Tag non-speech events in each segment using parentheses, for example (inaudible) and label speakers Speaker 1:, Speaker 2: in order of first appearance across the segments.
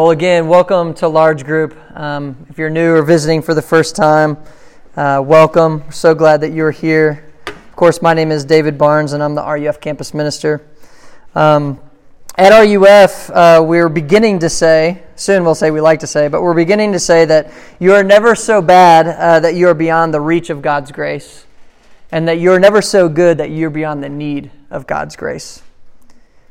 Speaker 1: Well, again, welcome to Large Group. Um, if you're new or visiting for the first time, uh, welcome. We're so glad that you're here. Of course, my name is David Barnes, and I'm the RUF campus minister. Um, at RUF, uh, we're beginning to say, soon we'll say we like to say, but we're beginning to say that you are never so bad uh, that you are beyond the reach of God's grace, and that you're never so good that you're beyond the need of God's grace.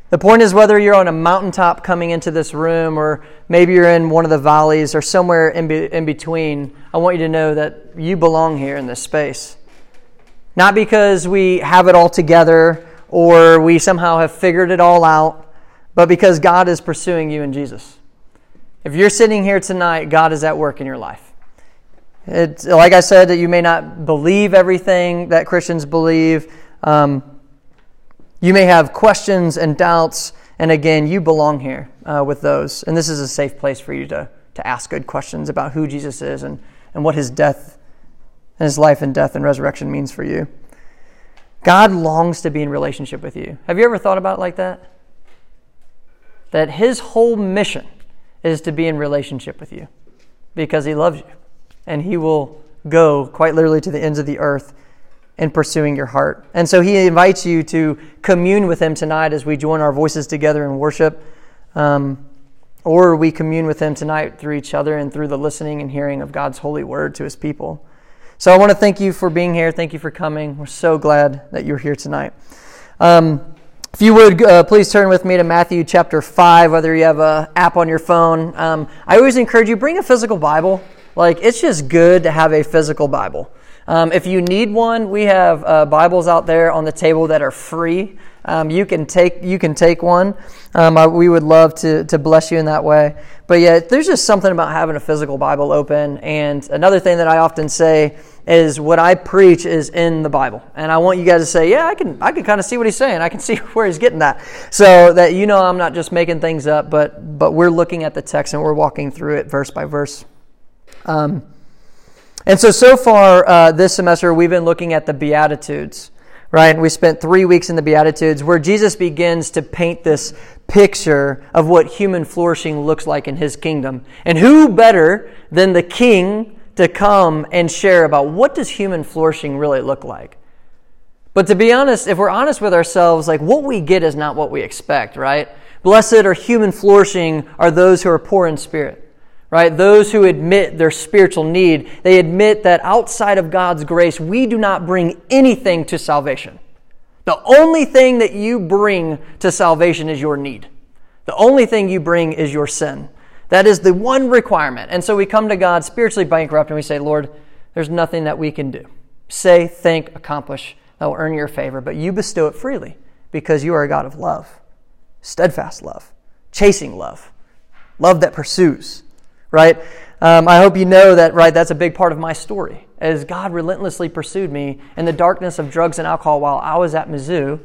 Speaker 1: The point is whether you're on a mountaintop coming into this room or maybe you're in one of the valleys or somewhere in, be, in between, I want you to know that you belong here in this space. Not because we have it all together or we somehow have figured it all out, but because God is pursuing you in Jesus. If you're sitting here tonight, God is at work in your life. It's, like I said, that you may not believe everything that Christians believe. Um, you may have questions and doubts, and again, you belong here uh, with those. And this is a safe place for you to, to ask good questions about who Jesus is and, and what his death and his life and death and resurrection means for you. God longs to be in relationship with you. Have you ever thought about it like that? That his whole mission is to be in relationship with you because he loves you. And he will go quite literally to the ends of the earth in pursuing your heart. And so he invites you to commune with him tonight as we join our voices together in worship. Um, or we commune with him tonight through each other and through the listening and hearing of God's holy word to his people. So I want to thank you for being here. Thank you for coming. We're so glad that you're here tonight. Um, if you would, uh, please turn with me to Matthew chapter 5, whether you have an app on your phone. Um, I always encourage you, bring a physical Bible. Like, it's just good to have a physical Bible. Um, if you need one, we have uh, Bibles out there on the table that are free. Um, you can take you can take one. Um, I, we would love to to bless you in that way. But yeah, there's just something about having a physical Bible open. And another thing that I often say is what I preach is in the Bible, and I want you guys to say, yeah, I can I can kind of see what he's saying. I can (laughs) see where he's getting that, so that you know I'm not just making things up, but but we're looking at the text and we're walking through it verse by verse. Um, and so, so far uh, this semester, we've been looking at the Beatitudes, right? And we spent three weeks in the Beatitudes where Jesus begins to paint this picture of what human flourishing looks like in his kingdom. And who better than the king to come and share about what does human flourishing really look like? But to be honest, if we're honest with ourselves, like what we get is not what we expect, right? Blessed or human flourishing are those who are poor in spirit right? Those who admit their spiritual need, they admit that outside of God's grace, we do not bring anything to salvation. The only thing that you bring to salvation is your need. The only thing you bring is your sin. That is the one requirement. And so we come to God spiritually bankrupt and we say, Lord, there's nothing that we can do. Say, think, accomplish that will earn your favor, but you bestow it freely because you are a God of love, steadfast love, chasing love, love that pursues right? Um, I hope you know that, right? That's a big part of my story. As God relentlessly pursued me in the darkness of drugs and alcohol while I was at Mizzou,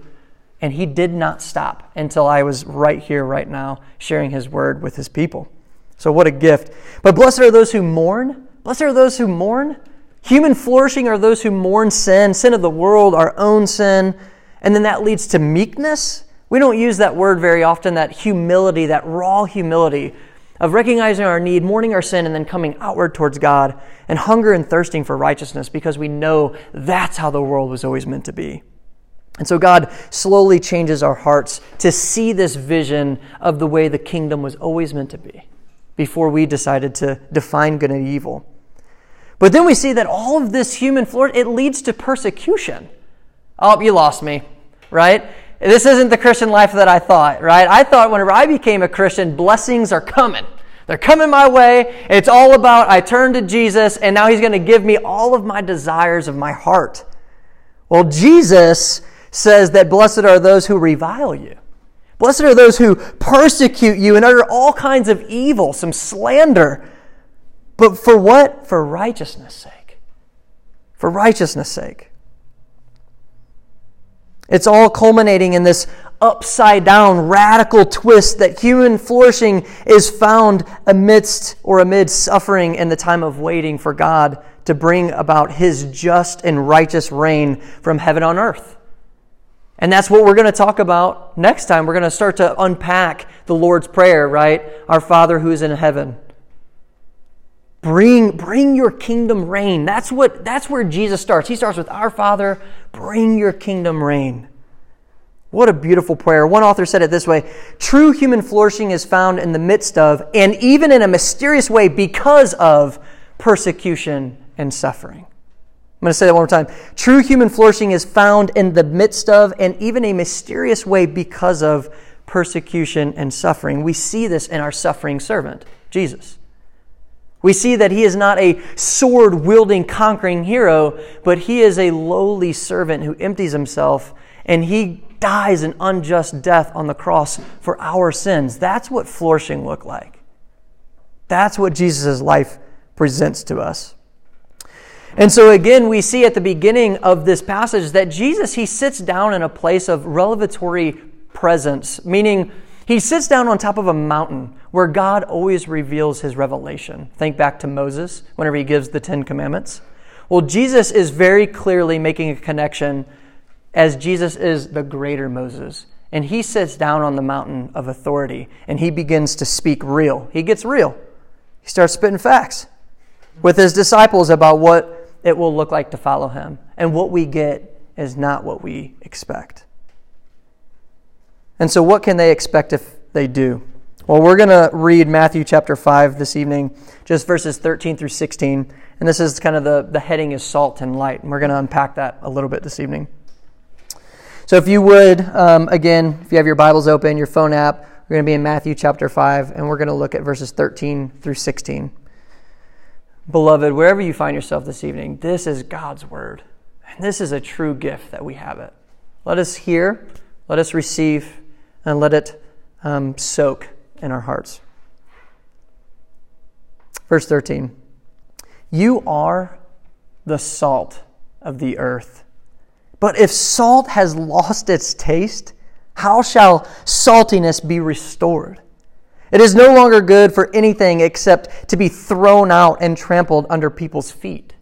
Speaker 1: and He did not stop until I was right here, right now, sharing His word with His people. So, what a gift. But blessed are those who mourn. Blessed are those who mourn. Human flourishing are those who mourn sin, sin of the world, our own sin. And then that leads to meekness. We don't use that word very often, that humility, that raw humility of recognizing our need, mourning our sin, and then coming outward towards God, and hunger and thirsting for righteousness because we know that's how the world was always meant to be. And so God slowly changes our hearts to see this vision of the way the kingdom was always meant to be before we decided to define good and evil. But then we see that all of this human flourish, it leads to persecution. Oh, you lost me, right? This isn't the Christian life that I thought, right? I thought whenever I became a Christian, blessings are coming. They're coming my way. It's all about I turn to Jesus and now he's going to give me all of my desires of my heart. Well, Jesus says that blessed are those who revile you. Blessed are those who persecute you and utter all kinds of evil, some slander. But for what? For righteousness' sake. For righteousness' sake. It's all culminating in this upside down radical twist that human flourishing is found amidst or amid suffering in the time of waiting for God to bring about his just and righteous reign from heaven on earth. And that's what we're going to talk about next time. We're going to start to unpack the Lord's Prayer, right? Our Father who is in heaven. Bring, bring your kingdom reign. That's what that's where Jesus starts. He starts with our Father, bring your kingdom reign. What a beautiful prayer. One author said it this way True human flourishing is found in the midst of, and even in a mysterious way, because of persecution and suffering. I'm going to say that one more time. True human flourishing is found in the midst of, and even a mysterious way because of persecution and suffering. We see this in our suffering servant, Jesus. We see that he is not a sword wielding, conquering hero, but he is a lowly servant who empties himself and he dies an unjust death on the cross for our sins. That's what flourishing looked like. That's what Jesus' life presents to us. And so again, we see at the beginning of this passage that Jesus, he sits down in a place of revelatory presence, meaning he sits down on top of a mountain where God always reveals his revelation. Think back to Moses whenever he gives the Ten Commandments. Well, Jesus is very clearly making a connection as Jesus is the greater Moses. And he sits down on the mountain of authority and he begins to speak real. He gets real. He starts spitting facts with his disciples about what it will look like to follow him. And what we get is not what we expect. And so, what can they expect if they do? Well, we're going to read Matthew chapter 5 this evening, just verses 13 through 16. And this is kind of the, the heading is salt and light. And we're going to unpack that a little bit this evening. So, if you would, um, again, if you have your Bibles open, your phone app, we're going to be in Matthew chapter 5, and we're going to look at verses 13 through 16. Beloved, wherever you find yourself this evening, this is God's word. And this is a true gift that we have it. Let us hear, let us receive, and let it um, soak in our hearts. Verse 13 You are the salt of the earth. But if salt has lost its taste, how shall saltiness be restored? It is no longer good for anything except to be thrown out and trampled under people's feet.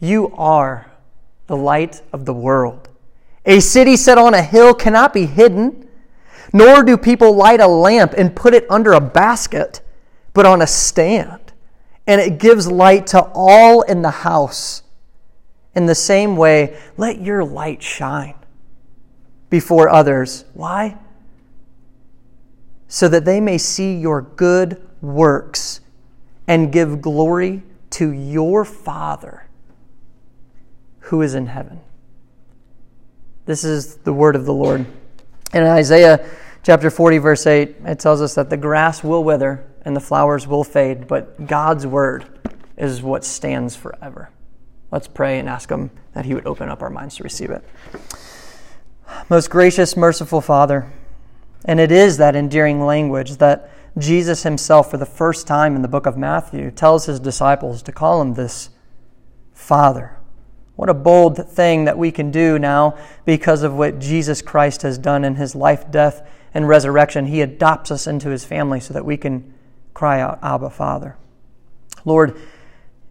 Speaker 1: You are the light of the world. A city set on a hill cannot be hidden, nor do people light a lamp and put it under a basket, but on a stand. And it gives light to all in the house. In the same way, let your light shine before others. Why? so that they may see your good works and give glory to your Father who is in heaven. This is the word of the Lord. In Isaiah chapter 40, verse 8, it tells us that the grass will wither and the flowers will fade, but God's word is what stands forever. Let's pray and ask Him that He would open up our minds to receive it. Most gracious, merciful Father, and it is that endearing language that Jesus himself, for the first time in the book of Matthew, tells his disciples to call him this Father. What a bold thing that we can do now because of what Jesus Christ has done in his life, death, and resurrection. He adopts us into his family so that we can cry out, Abba, Father. Lord,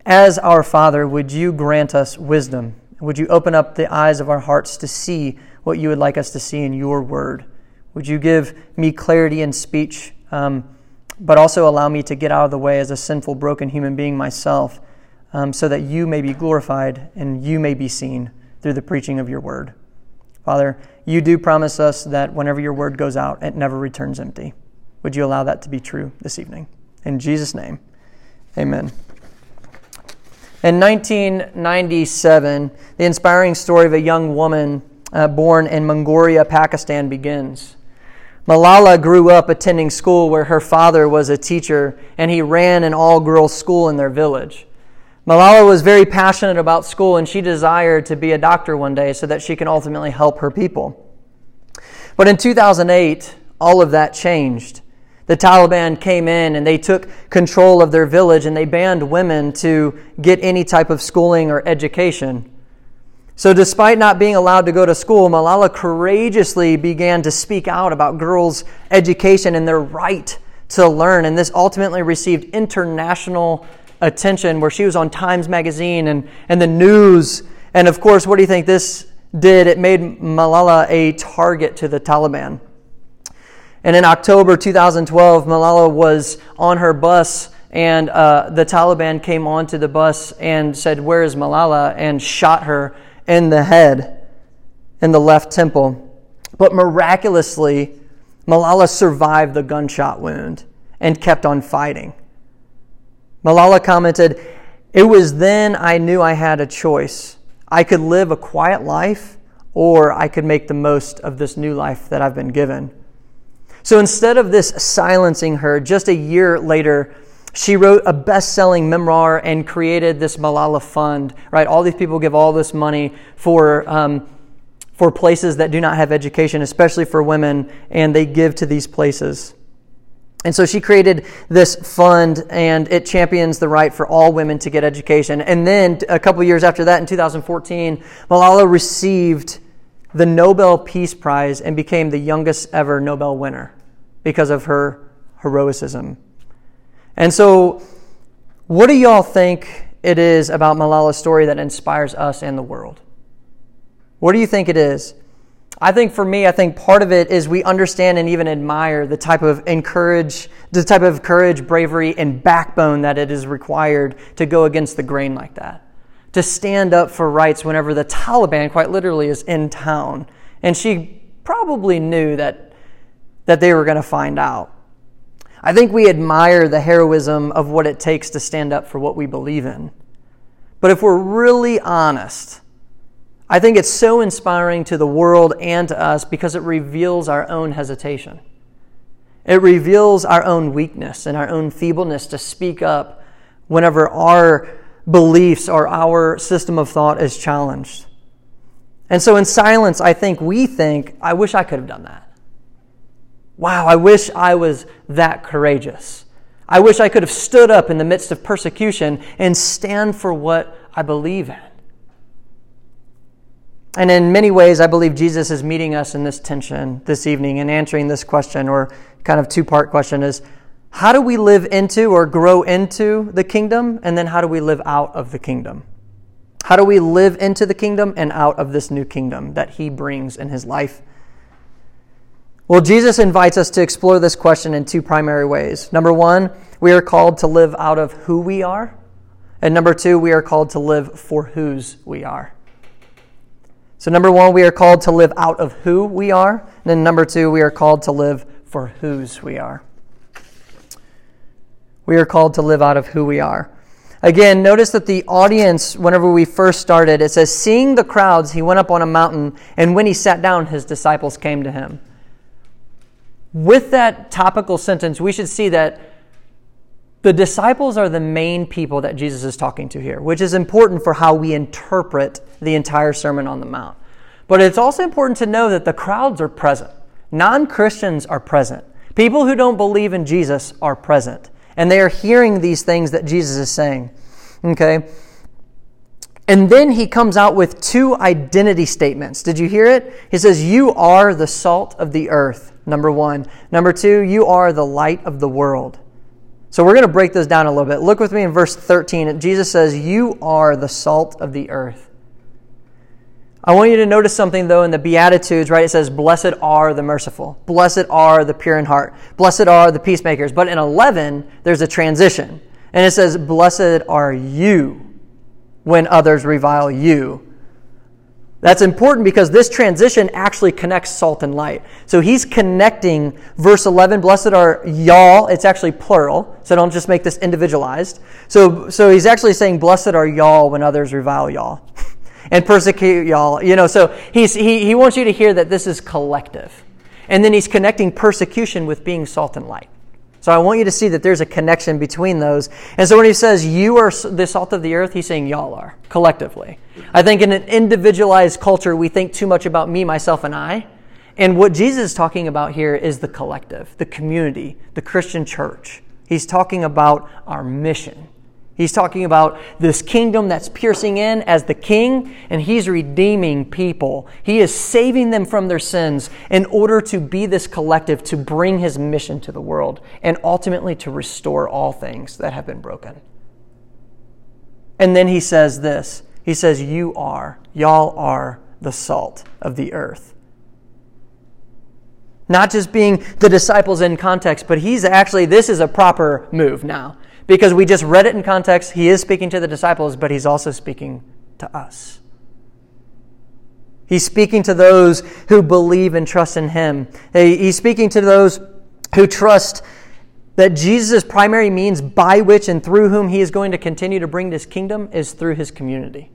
Speaker 1: as our Father, would you grant us wisdom? Would you open up the eyes of our hearts to see what you would like us to see in your word? Would you give me clarity in speech, um, but also allow me to get out of the way as a sinful, broken human being myself, um, so that you may be glorified and you may be seen through the preaching of your word? Father, you do promise us that whenever your word goes out, it never returns empty. Would you allow that to be true this evening? In Jesus' name, amen. In 1997, the inspiring story of a young woman uh, born in Mongolia, Pakistan begins. Malala grew up attending school where her father was a teacher and he ran an all girls school in their village. Malala was very passionate about school and she desired to be a doctor one day so that she can ultimately help her people. But in 2008, all of that changed. The Taliban came in and they took control of their village and they banned women to get any type of schooling or education. So, despite not being allowed to go to school, Malala courageously began to speak out about girls' education and their right to learn. And this ultimately received international attention, where she was on Times Magazine and, and the news. And of course, what do you think this did, it made Malala a target to the Taliban. And in October 2012, Malala was on her bus, and uh, the Taliban came onto the bus and said, Where is Malala? and shot her in the head, in the left temple. But miraculously, Malala survived the gunshot wound and kept on fighting. Malala commented, It was then I knew I had a choice. I could live a quiet life, or I could make the most of this new life that I've been given. So instead of this silencing her, just a year later, she wrote a best-selling memoir and created this Malala Fund. Right, all these people give all this money for um, for places that do not have education, especially for women, and they give to these places. And so she created this fund, and it champions the right for all women to get education. And then a couple years after that, in 2014, Malala received the Nobel Peace Prize and became the youngest ever Nobel winner because of her heroism. And so, what do y'all think it is about Malala's story that inspires us and the world? What do you think it is? I think for me, I think part of it is we understand and even admire the type of encourage, the type of courage, bravery, and backbone that it is required to go against the grain like that. To stand up for rights whenever the Taliban, quite literally, is in town. And she probably knew that, that they were going to find out. I think we admire the heroism of what it takes to stand up for what we believe in. But if we're really honest, I think it's so inspiring to the world and to us because it reveals our own hesitation. It reveals our own weakness and our own feebleness to speak up whenever our beliefs or our system of thought is challenged. And so in silence, I think we think, I wish I could have done that. Wow, I wish I was that courageous. I wish I could have stood up in the midst of persecution and stand for what I believe in. And in many ways, I believe Jesus is meeting us in this tension this evening and answering this question, or kind of two part question is how do we live into or grow into the kingdom? And then how do we live out of the kingdom? How do we live into the kingdom and out of this new kingdom that he brings in his life? Well, Jesus invites us to explore this question in two primary ways. Number one, we are called to live out of who we are. And number two, we are called to live for whose we are. So, number one, we are called to live out of who we are. And then, number two, we are called to live for whose we are. We are called to live out of who we are. Again, notice that the audience, whenever we first started, it says, Seeing the crowds, he went up on a mountain, and when he sat down, his disciples came to him. With that topical sentence, we should see that the disciples are the main people that Jesus is talking to here, which is important for how we interpret the entire Sermon on the Mount. But it's also important to know that the crowds are present. Non Christians are present. People who don't believe in Jesus are present. And they are hearing these things that Jesus is saying. Okay? And then he comes out with two identity statements. Did you hear it? He says, You are the salt of the earth, number one. Number two, you are the light of the world. So we're going to break this down a little bit. Look with me in verse 13. Jesus says, You are the salt of the earth. I want you to notice something, though, in the Beatitudes, right? It says, Blessed are the merciful. Blessed are the pure in heart. Blessed are the peacemakers. But in 11, there's a transition. And it says, Blessed are you when others revile you. That's important because this transition actually connects salt and light. So he's connecting verse 11, blessed are y'all. It's actually plural, so don't just make this individualized. So, so he's actually saying, blessed are y'all when others revile y'all (laughs) and persecute y'all. You know, so he's, he, he wants you to hear that this is collective. And then he's connecting persecution with being salt and light. So I want you to see that there's a connection between those. And so when he says you are the salt of the earth, he's saying y'all are collectively. I think in an individualized culture, we think too much about me, myself, and I. And what Jesus is talking about here is the collective, the community, the Christian church. He's talking about our mission. He's talking about this kingdom that's piercing in as the king, and he's redeeming people. He is saving them from their sins in order to be this collective, to bring his mission to the world, and ultimately to restore all things that have been broken. And then he says this He says, You are, y'all are the salt of the earth. Not just being the disciples in context, but he's actually, this is a proper move now. Because we just read it in context. He is speaking to the disciples, but he's also speaking to us. He's speaking to those who believe and trust in him. He's speaking to those who trust that Jesus' primary means by which and through whom he is going to continue to bring this kingdom is through his community.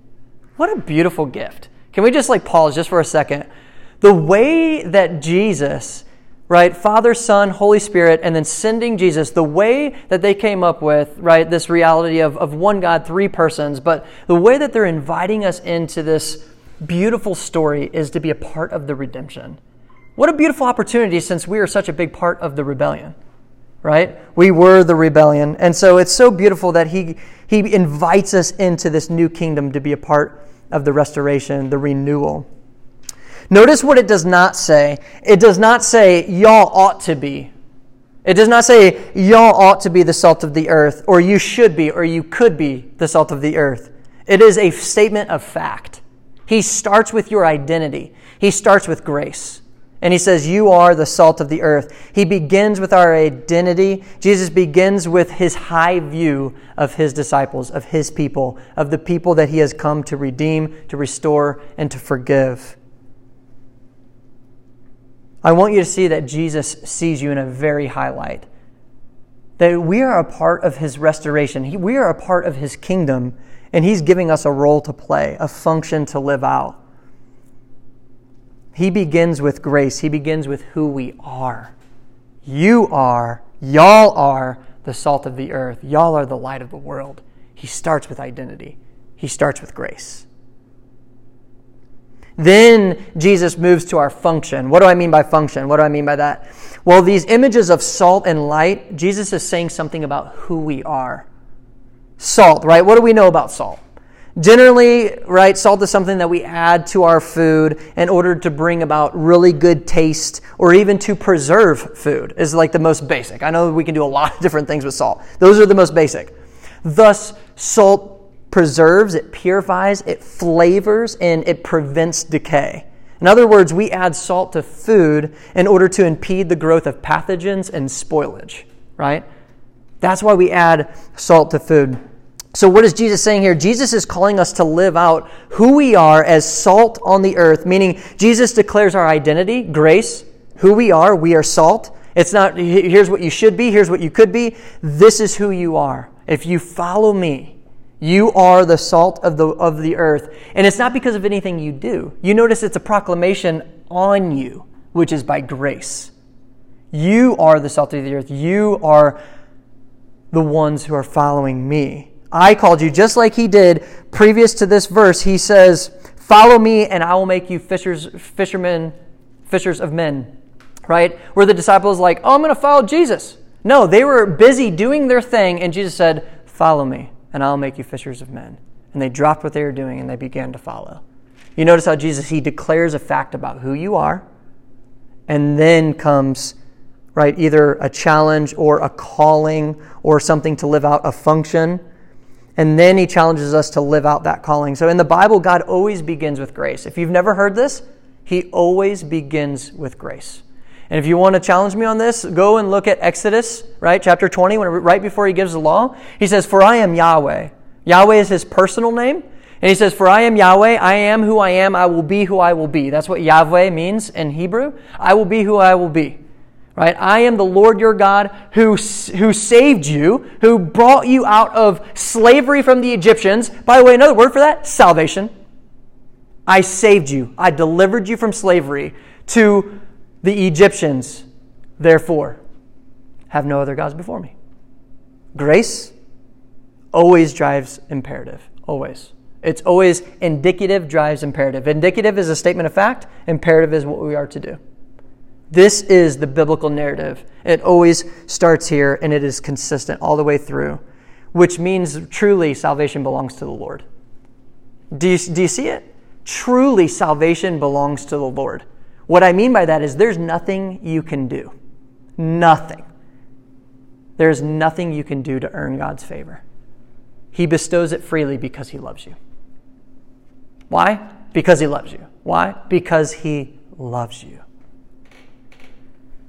Speaker 1: What a beautiful gift. Can we just like pause just for a second? The way that Jesus, right, Father, Son, Holy Spirit, and then sending Jesus, the way that they came up with, right, this reality of, of one God, three persons, but the way that they're inviting us into this beautiful story is to be a part of the redemption. What a beautiful opportunity since we are such a big part of the rebellion right? We were the rebellion. And so it's so beautiful that he, he invites us into this new kingdom to be a part of the restoration, the renewal. Notice what it does not say. It does not say, y'all ought to be. It does not say, y'all ought to be the salt of the earth, or you should be, or you could be the salt of the earth. It is a statement of fact. He starts with your identity, he starts with grace. And he says, You are the salt of the earth. He begins with our identity. Jesus begins with his high view of his disciples, of his people, of the people that he has come to redeem, to restore, and to forgive. I want you to see that Jesus sees you in a very high light. That we are a part of his restoration, we are a part of his kingdom, and he's giving us a role to play, a function to live out. He begins with grace. He begins with who we are. You are, y'all are the salt of the earth. Y'all are the light of the world. He starts with identity, he starts with grace. Then Jesus moves to our function. What do I mean by function? What do I mean by that? Well, these images of salt and light, Jesus is saying something about who we are. Salt, right? What do we know about salt? Generally, right, salt is something that we add to our food in order to bring about really good taste or even to preserve food, is like the most basic. I know we can do a lot of different things with salt. Those are the most basic. Thus, salt preserves, it purifies, it flavors, and it prevents decay. In other words, we add salt to food in order to impede the growth of pathogens and spoilage, right? That's why we add salt to food. So, what is Jesus saying here? Jesus is calling us to live out who we are as salt on the earth, meaning Jesus declares our identity, grace, who we are. We are salt. It's not, here's what you should be, here's what you could be. This is who you are. If you follow me, you are the salt of the, of the earth. And it's not because of anything you do. You notice it's a proclamation on you, which is by grace. You are the salt of the earth. You are the ones who are following me. I called you, just like he did previous to this verse. He says, Follow me, and I will make you fishers, fishermen, fishers of men. Right? Where the disciples like, Oh, I'm going to follow Jesus. No, they were busy doing their thing, and Jesus said, Follow me, and I'll make you fishers of men. And they dropped what they were doing and they began to follow. You notice how Jesus, he declares a fact about who you are, and then comes, right, either a challenge or a calling or something to live out a function and then he challenges us to live out that calling. So in the Bible, God always begins with grace. If you've never heard this, he always begins with grace. And if you want to challenge me on this, go and look at Exodus, right, chapter 20, when, right before he gives the law. He says, For I am Yahweh. Yahweh is his personal name. And he says, For I am Yahweh, I am who I am, I will be who I will be. That's what Yahweh means in Hebrew. I will be who I will be right? I am the Lord your God who, who saved you, who brought you out of slavery from the Egyptians. By the way, another word for that salvation. I saved you, I delivered you from slavery to the Egyptians. Therefore, have no other gods before me. Grace always drives imperative, always. It's always indicative drives imperative. Indicative is a statement of fact, imperative is what we are to do. This is the biblical narrative. It always starts here and it is consistent all the way through, which means truly salvation belongs to the Lord. Do you, do you see it? Truly salvation belongs to the Lord. What I mean by that is there's nothing you can do. Nothing. There's nothing you can do to earn God's favor. He bestows it freely because He loves you. Why? Because He loves you. Why? Because he loves you.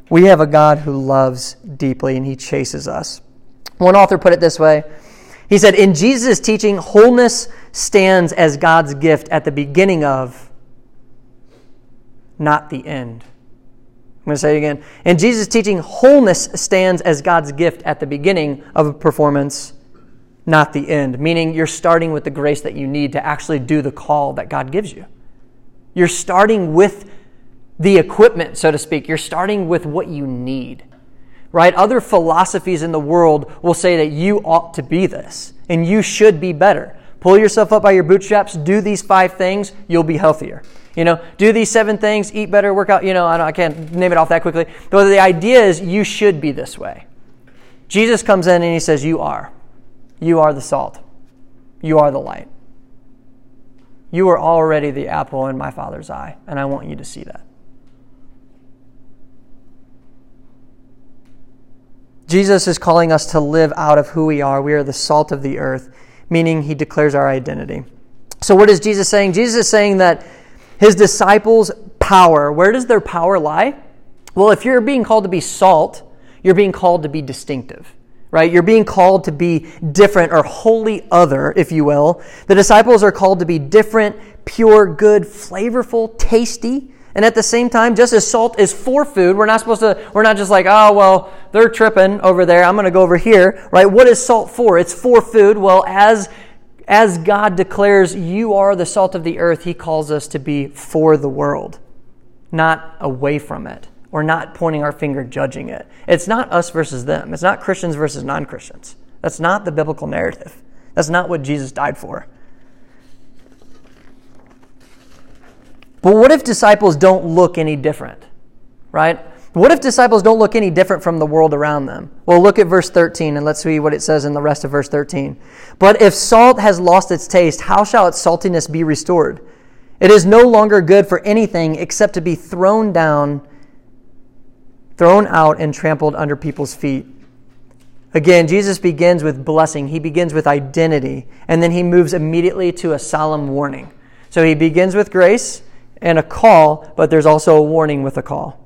Speaker 1: We have a God who loves deeply and he chases us. One author put it this way He said, In Jesus' teaching, wholeness stands as God's gift at the beginning of, not the end. I'm going to say it again. In Jesus' teaching, wholeness stands as God's gift at the beginning of a performance, not the end. Meaning you're starting with the grace that you need to actually do the call that God gives you. You're starting with the equipment, so to speak. You're starting with what you need, right? Other philosophies in the world will say that you ought to be this and you should be better. Pull yourself up by your bootstraps, do these five things, you'll be healthier. You know, do these seven things, eat better, work out. You know, I, I can't name it off that quickly. But the idea is you should be this way. Jesus comes in and he says, You are. You are the salt. You are the light. You are already the apple in my Father's eye, and I want you to see that. Jesus is calling us to live out of who we are. We are the salt of the earth, meaning he declares our identity. So, what is Jesus saying? Jesus is saying that his disciples' power, where does their power lie? Well, if you're being called to be salt, you're being called to be distinctive, right? You're being called to be different or wholly other, if you will. The disciples are called to be different, pure, good, flavorful, tasty. And at the same time, just as salt is for food, we're not supposed to, we're not just like, oh, well, they're tripping over there. I'm going to go over here, right? What is salt for? It's for food. Well, as as God declares, You are the salt of the earth, He calls us to be for the world, not away from it, or not pointing our finger judging it. It's not us versus them, it's not Christians versus non Christians. That's not the biblical narrative. That's not what Jesus died for. But what if disciples don't look any different? Right? What if disciples don't look any different from the world around them? Well, look at verse 13 and let's see what it says in the rest of verse 13. But if salt has lost its taste, how shall its saltiness be restored? It is no longer good for anything except to be thrown down, thrown out, and trampled under people's feet. Again, Jesus begins with blessing, he begins with identity, and then he moves immediately to a solemn warning. So he begins with grace and a call, but there's also a warning with a call.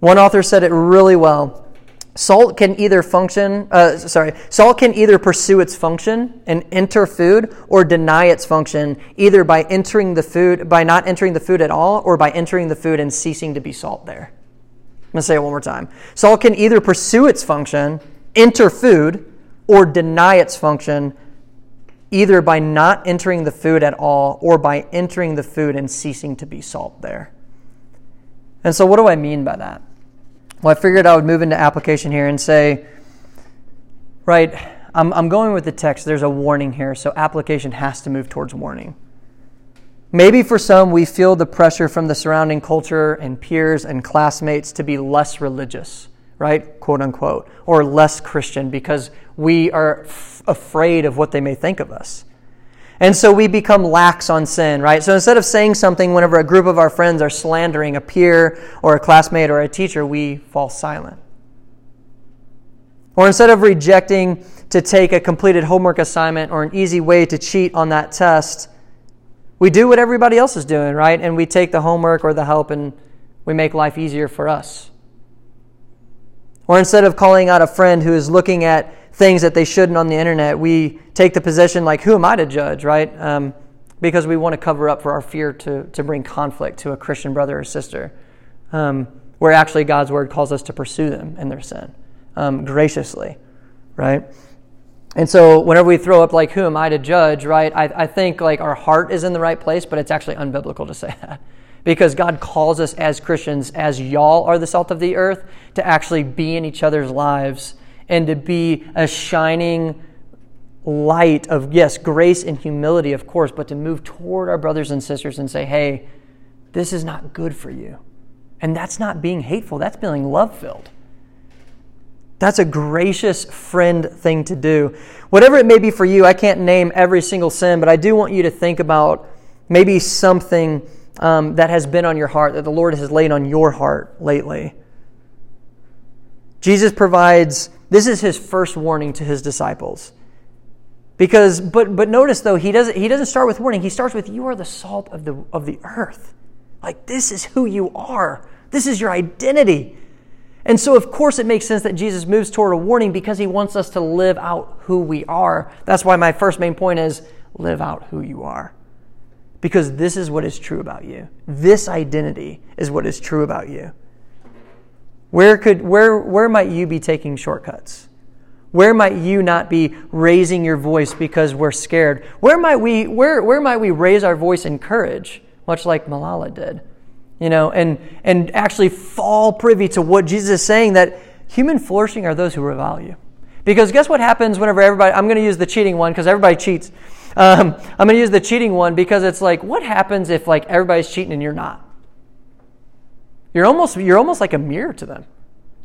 Speaker 1: One author said it really well. Salt can either function, uh, sorry, salt can either pursue its function and enter food or deny its function, either by entering the food, by not entering the food at all, or by entering the food and ceasing to be salt there. I'm going to say it one more time. Salt can either pursue its function, enter food, or deny its function, either by not entering the food at all or by entering the food and ceasing to be salt there. And so, what do I mean by that? Well, I figured I would move into application here and say, right, I'm, I'm going with the text. There's a warning here, so application has to move towards warning. Maybe for some, we feel the pressure from the surrounding culture and peers and classmates to be less religious, right? Quote unquote, or less Christian because we are f- afraid of what they may think of us. And so we become lax on sin, right? So instead of saying something whenever a group of our friends are slandering a peer or a classmate or a teacher, we fall silent. Or instead of rejecting to take a completed homework assignment or an easy way to cheat on that test, we do what everybody else is doing, right? And we take the homework or the help and we make life easier for us. Or instead of calling out a friend who is looking at things that they shouldn't on the internet, we take the position like, who am I to judge, right? Um, because we want to cover up for our fear to, to bring conflict to a Christian brother or sister, um, where actually God's word calls us to pursue them in their sin um, graciously, right? And so whenever we throw up like, who am I to judge, right? I, I think like our heart is in the right place, but it's actually unbiblical to say (laughs) that. Because God calls us as Christians, as y'all are the salt of the earth, to actually be in each other's lives and to be a shining light of, yes, grace and humility, of course, but to move toward our brothers and sisters and say, hey, this is not good for you. And that's not being hateful, that's being love filled. That's a gracious friend thing to do. Whatever it may be for you, I can't name every single sin, but I do want you to think about maybe something um, that has been on your heart, that the Lord has laid on your heart lately. Jesus provides, this is his first warning to his disciples. Because, but, but notice though, he doesn't, he doesn't start with warning. He starts with, you are the salt of the, of the earth. Like, this is who you are. This is your identity. And so, of course, it makes sense that Jesus moves toward a warning because he wants us to live out who we are. That's why my first main point is live out who you are. Because this is what is true about you. This identity is what is true about you. Where, could, where, where might you be taking shortcuts? Where might you not be raising your voice because we're scared? Where might we, where, where might we raise our voice in courage, much like Malala did? You know, and, and actually fall privy to what Jesus is saying that human flourishing are those who revile you. Because guess what happens whenever everybody, I'm going to use the cheating one because everybody cheats. Um, I'm going to use the cheating one because it's like, what happens if like everybody's cheating and you're not? You're almost, you're almost like a mirror to them,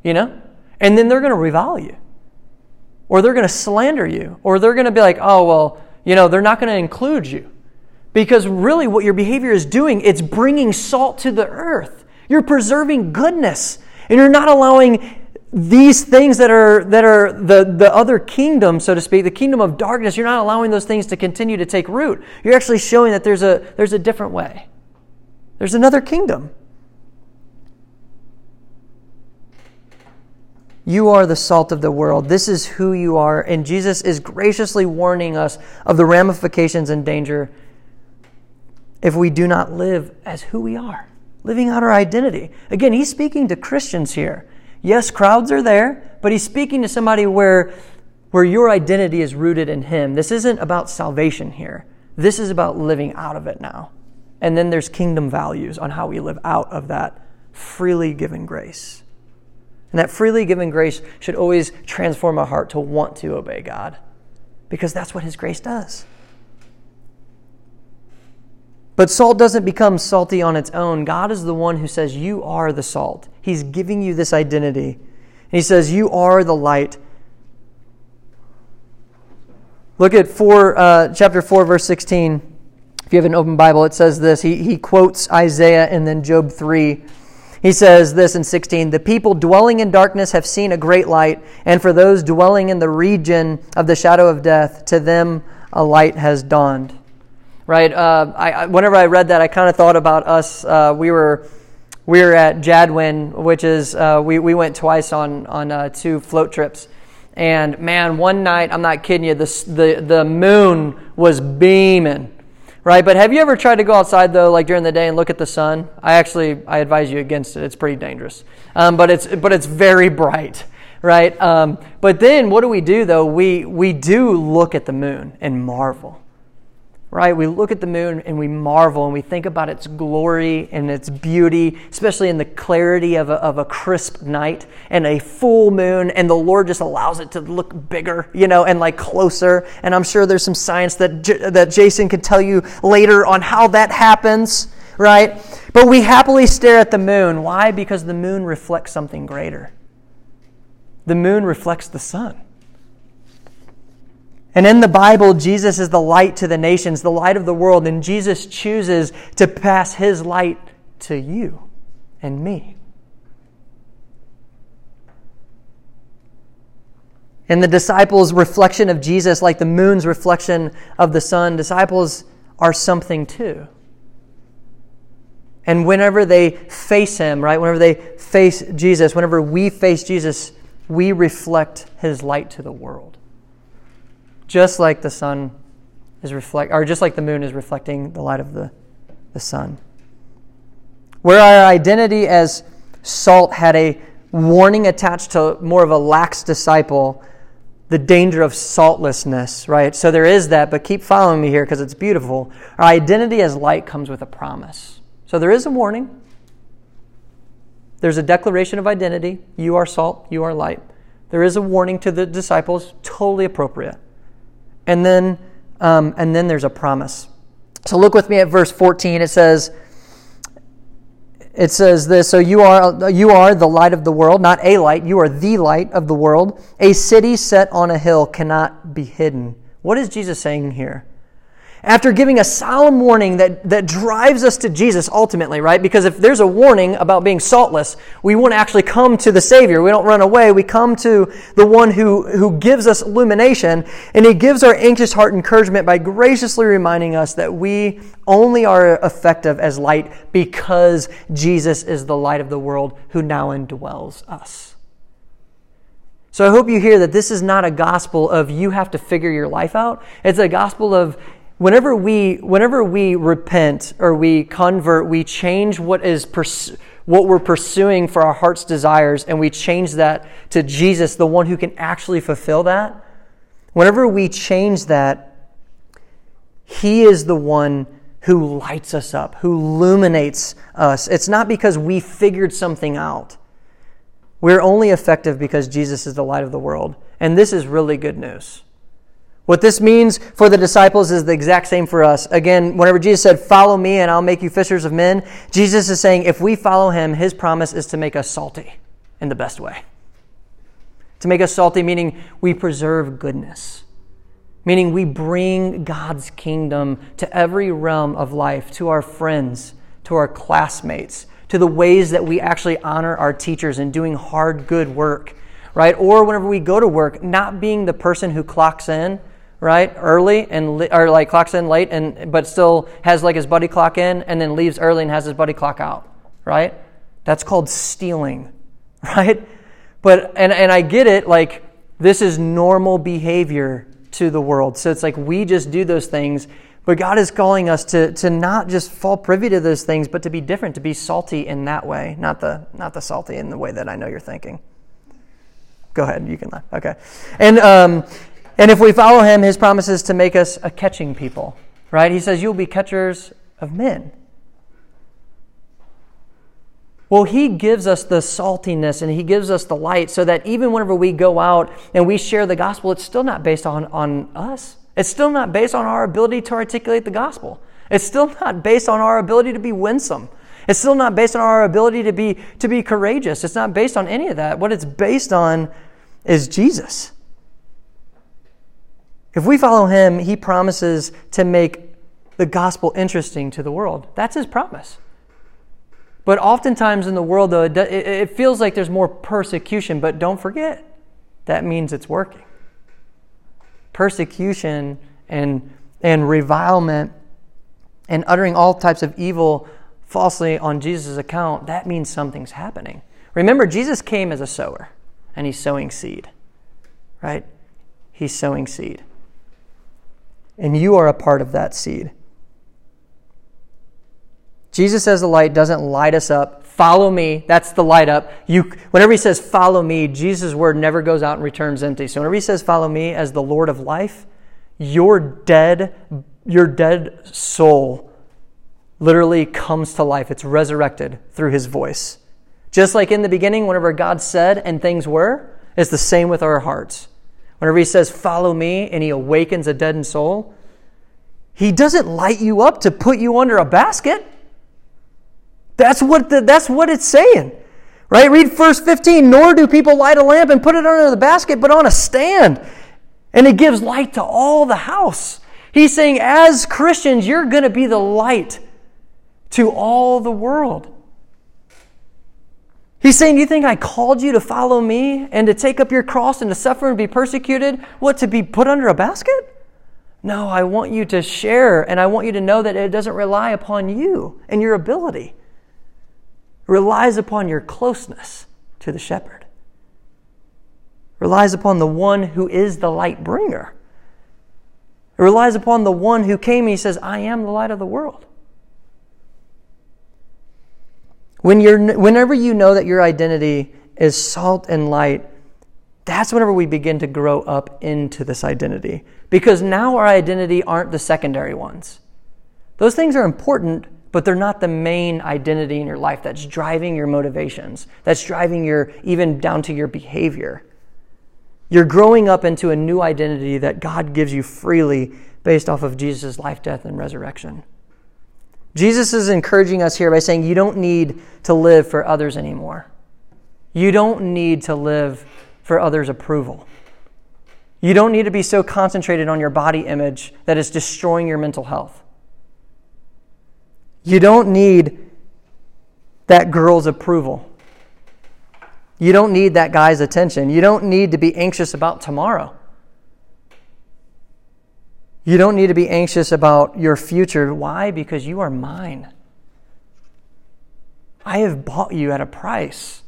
Speaker 1: you know? And then they're going to revile you or they're going to slander you, or they're going to be like, oh, well, you know, they're not going to include you. Because really, what your behavior is doing, it's bringing salt to the earth. You're preserving goodness, and you're not allowing these things that are that are the, the other kingdom, so to speak, the kingdom of darkness, you're not allowing those things to continue to take root. You're actually showing that there's a there's a different way. There's another kingdom. You are the salt of the world. This is who you are. And Jesus is graciously warning us of the ramifications and danger if we do not live as who we are, living out our identity. Again, he's speaking to Christians here. Yes, crowds are there, but he's speaking to somebody where, where your identity is rooted in him. This isn't about salvation here. This is about living out of it now. And then there's kingdom values on how we live out of that freely given grace. And that freely given grace should always transform our heart to want to obey God because that's what His grace does. But salt doesn't become salty on its own. God is the one who says, You are the salt. He's giving you this identity. And He says, You are the light. Look at four, uh, chapter 4, verse 16. If you have an open Bible, it says this. He, he quotes Isaiah and then Job 3. He says this in 16 The people dwelling in darkness have seen a great light, and for those dwelling in the region of the shadow of death, to them a light has dawned. Right? Uh, I, whenever I read that, I kind of thought about us. Uh, we were. We were at Jadwin, which is uh, we, we went twice on on uh, two float trips, and man, one night I'm not kidding you, the the the moon was beaming, right? But have you ever tried to go outside though, like during the day and look at the sun? I actually I advise you against it. It's pretty dangerous, um, but it's but it's very bright, right? Um, but then what do we do though? We we do look at the moon and marvel, right? We look at the moon and we marvel and we think about its glory and its beauty, especially in the clarity of a, of a crisp night and a full moon. And the Lord just allows it to look bigger, you know, and like closer. And I'm sure there's some science that, J- that Jason can tell you later on how that happens, right? But we happily stare at the moon. Why? Because the moon reflects something greater. The moon reflects the sun. And in the Bible, Jesus is the light to the nations, the light of the world, and Jesus chooses to pass his light to you and me. And the disciples' reflection of Jesus, like the moon's reflection of the sun, disciples are something too. And whenever they face him, right, whenever they face Jesus, whenever we face Jesus, we reflect his light to the world just like the sun is reflect, or just like the moon is reflecting the light of the, the sun. Where our identity as salt had a warning attached to more of a lax disciple, the danger of saltlessness, right? So there is that, but keep following me here because it's beautiful. Our identity as light comes with a promise. So there is a warning. There's a declaration of identity. You are salt, you are light. There is a warning to the disciples, totally appropriate. And then, um, and then there's a promise. So look with me at verse 14. It says, it says this so you are you are the light of the world not a light you are the light of the world a city set on a hill cannot be hidden what is jesus saying here after giving a solemn warning that, that drives us to Jesus ultimately, right? Because if there's a warning about being saltless, we want to actually come to the Savior. We don't run away. We come to the one who, who gives us illumination, and He gives our anxious heart encouragement by graciously reminding us that we only are effective as light because Jesus is the light of the world who now indwells us. So I hope you hear that this is not a gospel of you have to figure your life out. It's a gospel of whenever we whenever we repent or we convert, we change what is pers- what we're pursuing for our heart's desires and we change that to Jesus, the one who can actually fulfill that. Whenever we change that, he is the one who lights us up, who illuminates us. It's not because we figured something out. We're only effective because Jesus is the light of the world. And this is really good news. What this means for the disciples is the exact same for us. Again, whenever Jesus said, Follow me and I'll make you fishers of men, Jesus is saying, if we follow him, his promise is to make us salty in the best way. To make us salty, meaning we preserve goodness, meaning we bring God's kingdom to every realm of life, to our friends, to our classmates, to the ways that we actually honor our teachers in doing hard, good work, right? Or whenever we go to work, not being the person who clocks in right? Early and or like clocks in late and but still has like his buddy clock in and then leaves early and has his buddy clock out right? That's called stealing (laughs) right? But and and i get it like this is normal behavior to the world. So it's like we just do those things but god is calling us to to not just fall privy to those things but to be different to be salty in that way not the not the salty in the way that i know you're thinking. Go ahead you can laugh. Okay. And um and if we follow him, his promise is to make us a catching people, right? He says, You'll be catchers of men. Well, he gives us the saltiness and he gives us the light so that even whenever we go out and we share the gospel, it's still not based on, on us. It's still not based on our ability to articulate the gospel. It's still not based on our ability to be winsome. It's still not based on our ability to be, to be courageous. It's not based on any of that. What it's based on is Jesus. If we follow him, he promises to make the gospel interesting to the world. That's his promise. But oftentimes in the world, though, it, feels like there's more persecution. But don't forget, that means it's working. Persecution and, and revilement and uttering all types of evil falsely on Jesus' account, that means something's happening. Remember, Jesus came as a sower, and he's sowing seed, right? He's sowing seed and you are a part of that seed. Jesus as the light doesn't light us up. Follow me. That's the light up. You, whenever he says follow me, Jesus' word never goes out and returns empty. So whenever he says follow me as the Lord of life, your dead, your dead soul literally comes to life. It's resurrected through his voice. Just like in the beginning, whenever God said and things were, it's the same with our hearts. Whenever he says, Follow me, and he awakens a deadened soul, he doesn't light you up to put you under a basket. That's what, the, that's what it's saying. Right? Read verse 15. Nor do people light a lamp and put it under the basket, but on a stand. And it gives light to all the house. He's saying, as Christians, you're going to be the light to all the world. He's saying, You think I called you to follow me and to take up your cross and to suffer and be persecuted? What, to be put under a basket? No, I want you to share and I want you to know that it doesn't rely upon you and your ability, it relies upon your closeness to the shepherd, it relies upon the one who is the light bringer. It relies upon the one who came and he says, I am the light of the world. When you're, whenever you know that your identity is salt and light, that's whenever we begin to grow up into this identity. Because now our identity aren't the secondary ones. Those things are important, but they're not the main identity in your life that's driving your motivations, that's driving your, even down to your behavior. You're growing up into a new identity that God gives you freely based off of Jesus' life, death, and resurrection. Jesus is encouraging us here by saying you don't need to live for others anymore. You don't need to live for others' approval. You don't need to be so concentrated on your body image that it's destroying your mental health. You don't need that girl's approval. You don't need that guy's attention. You don't need to be anxious about tomorrow. You don't need to be anxious about your future. Why? Because you are mine. I have bought you at a price.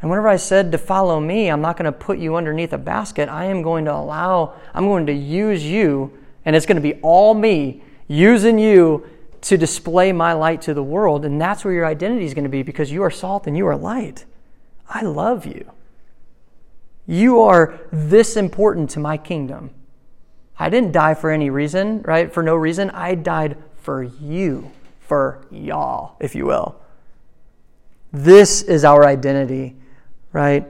Speaker 1: And whenever I said to follow me, I'm not going to put you underneath a basket. I am going to allow, I'm going to use you, and it's going to be all me using you to display my light to the world. And that's where your identity is going to be because you are salt and you are light. I love you. You are this important to my kingdom. I didn't die for any reason, right? For no reason. I died for you, for y'all, if you will. This is our identity, right?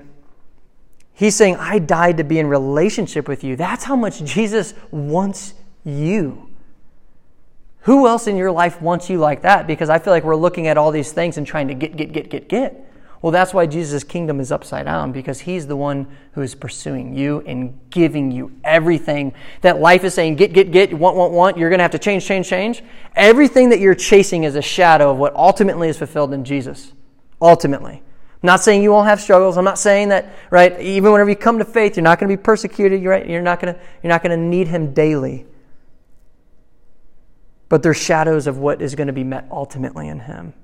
Speaker 1: He's saying, I died to be in relationship with you. That's how much Jesus wants you. Who else in your life wants you like that? Because I feel like we're looking at all these things and trying to get, get, get, get, get. Well, that's why Jesus' kingdom is upside down, because he's the one who is pursuing you and giving you everything that life is saying, get, get, get, want, want, want. You're going to have to change, change, change. Everything that you're chasing is a shadow of what ultimately is fulfilled in Jesus. Ultimately. I'm not saying you won't have struggles. I'm not saying that, right, even whenever you come to faith, you're not going to be persecuted. You're, right, you're not going to, you're not going to need him daily. But they're shadows of what is going to be met ultimately in him.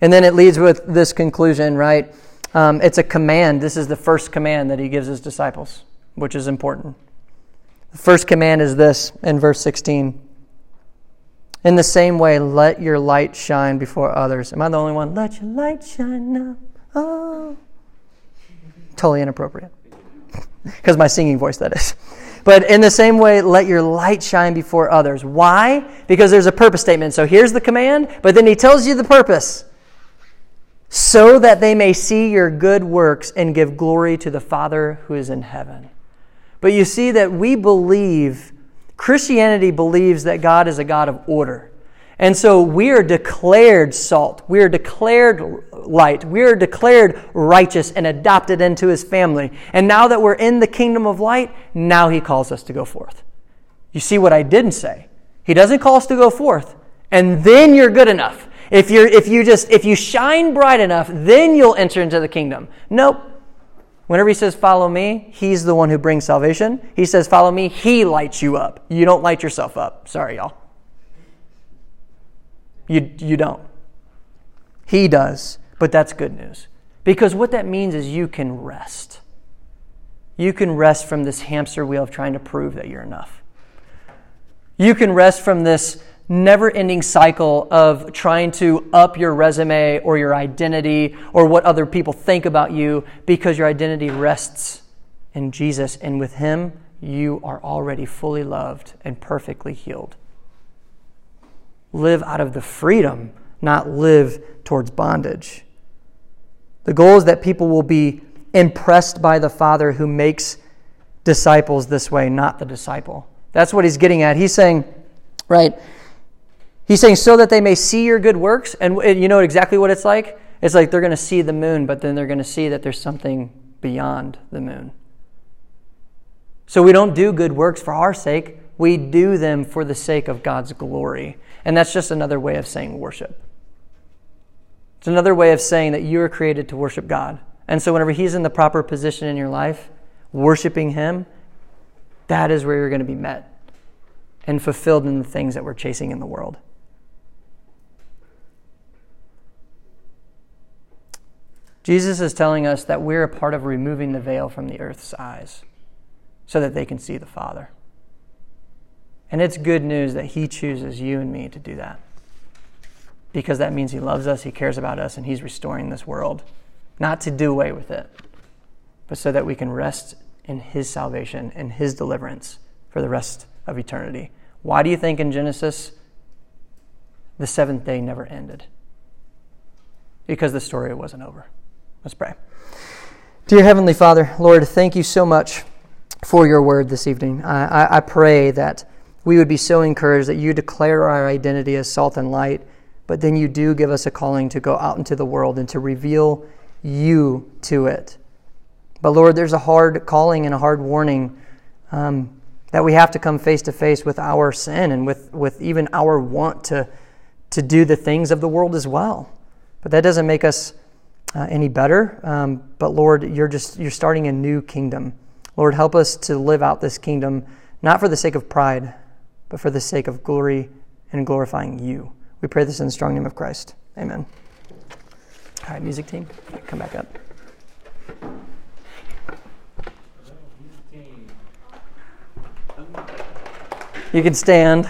Speaker 1: And then it leads with this conclusion, right? Um, it's a command. This is the first command that he gives his disciples, which is important. The first command is this in verse 16. In the same way, let your light shine before others. Am I the only one? Let your light shine now. Oh. Totally inappropriate. (laughs) Because my singing voice, that is. But in the same way, let your light shine before others. Why? Because there's a purpose statement. So here's the command, but then he tells you the purpose so that they may see your good works and give glory to the Father who is in heaven. But you see that we believe, Christianity believes that God is a God of order. And so we are declared salt. We are declared light. We are declared righteous and adopted into his family. And now that we're in the kingdom of light, now he calls us to go forth. You see what I didn't say? He doesn't call us to go forth. And then you're good enough. If you if you just if you shine bright enough, then you'll enter into the kingdom. Nope. Whenever he says follow me, he's the one who brings salvation. He says follow me, he lights you up. You don't light yourself up. Sorry, y'all. You you don't. He does. But that's good news. Because what that means is you can rest. You can rest from this hamster wheel of trying to prove that you're enough. You can rest from this never ending cycle of trying to up your resume or your identity or what other people think about you because your identity rests in Jesus. And with Him, you are already fully loved and perfectly healed. Live out of the freedom, not live towards bondage. The goal is that people will be impressed by the Father who makes disciples this way, not the disciple. That's what he's getting at. He's saying, right, He's saying, so that they may see your good works. And you know exactly what it's like? It's like they're going to see the moon, but then they're going to see that there's something beyond the moon. So we don't do good works for our sake, we do them for the sake of God's glory. And that's just another way of saying worship. It's another way of saying that you are created to worship God. And so whenever He's in the proper position in your life, worshiping Him, that is where you're going to be met and fulfilled in the things that we're chasing in the world. Jesus is telling us that we're a part of removing the veil from the earth's eyes so that they can see the Father. And it's good news that He chooses you and me to do that. Because that means He loves us, He cares about us, and He's restoring this world. Not to do away with it, but so that we can rest in His salvation and His deliverance for the rest of eternity. Why do you think in Genesis the seventh day never ended? Because the story wasn't over. Let's pray. Dear Heavenly Father, Lord, thank you so much for your word this evening. I, I, I pray that we would be so encouraged that you declare our identity as salt and light, but then you do give us a calling to go out into the world and to reveal you to it But Lord, there's a hard calling and a hard warning um, that we have to come face to face with our sin and with, with even our want to, to do the things of the world as well. But that doesn't make us uh, any better. Um, but Lord, you're just you're starting a new kingdom. Lord, help us to live out this kingdom not for the sake of pride, but for the sake of glory and glorifying you. We pray this in the strong name of Christ. Amen. All right, music team, come back up. You can stand.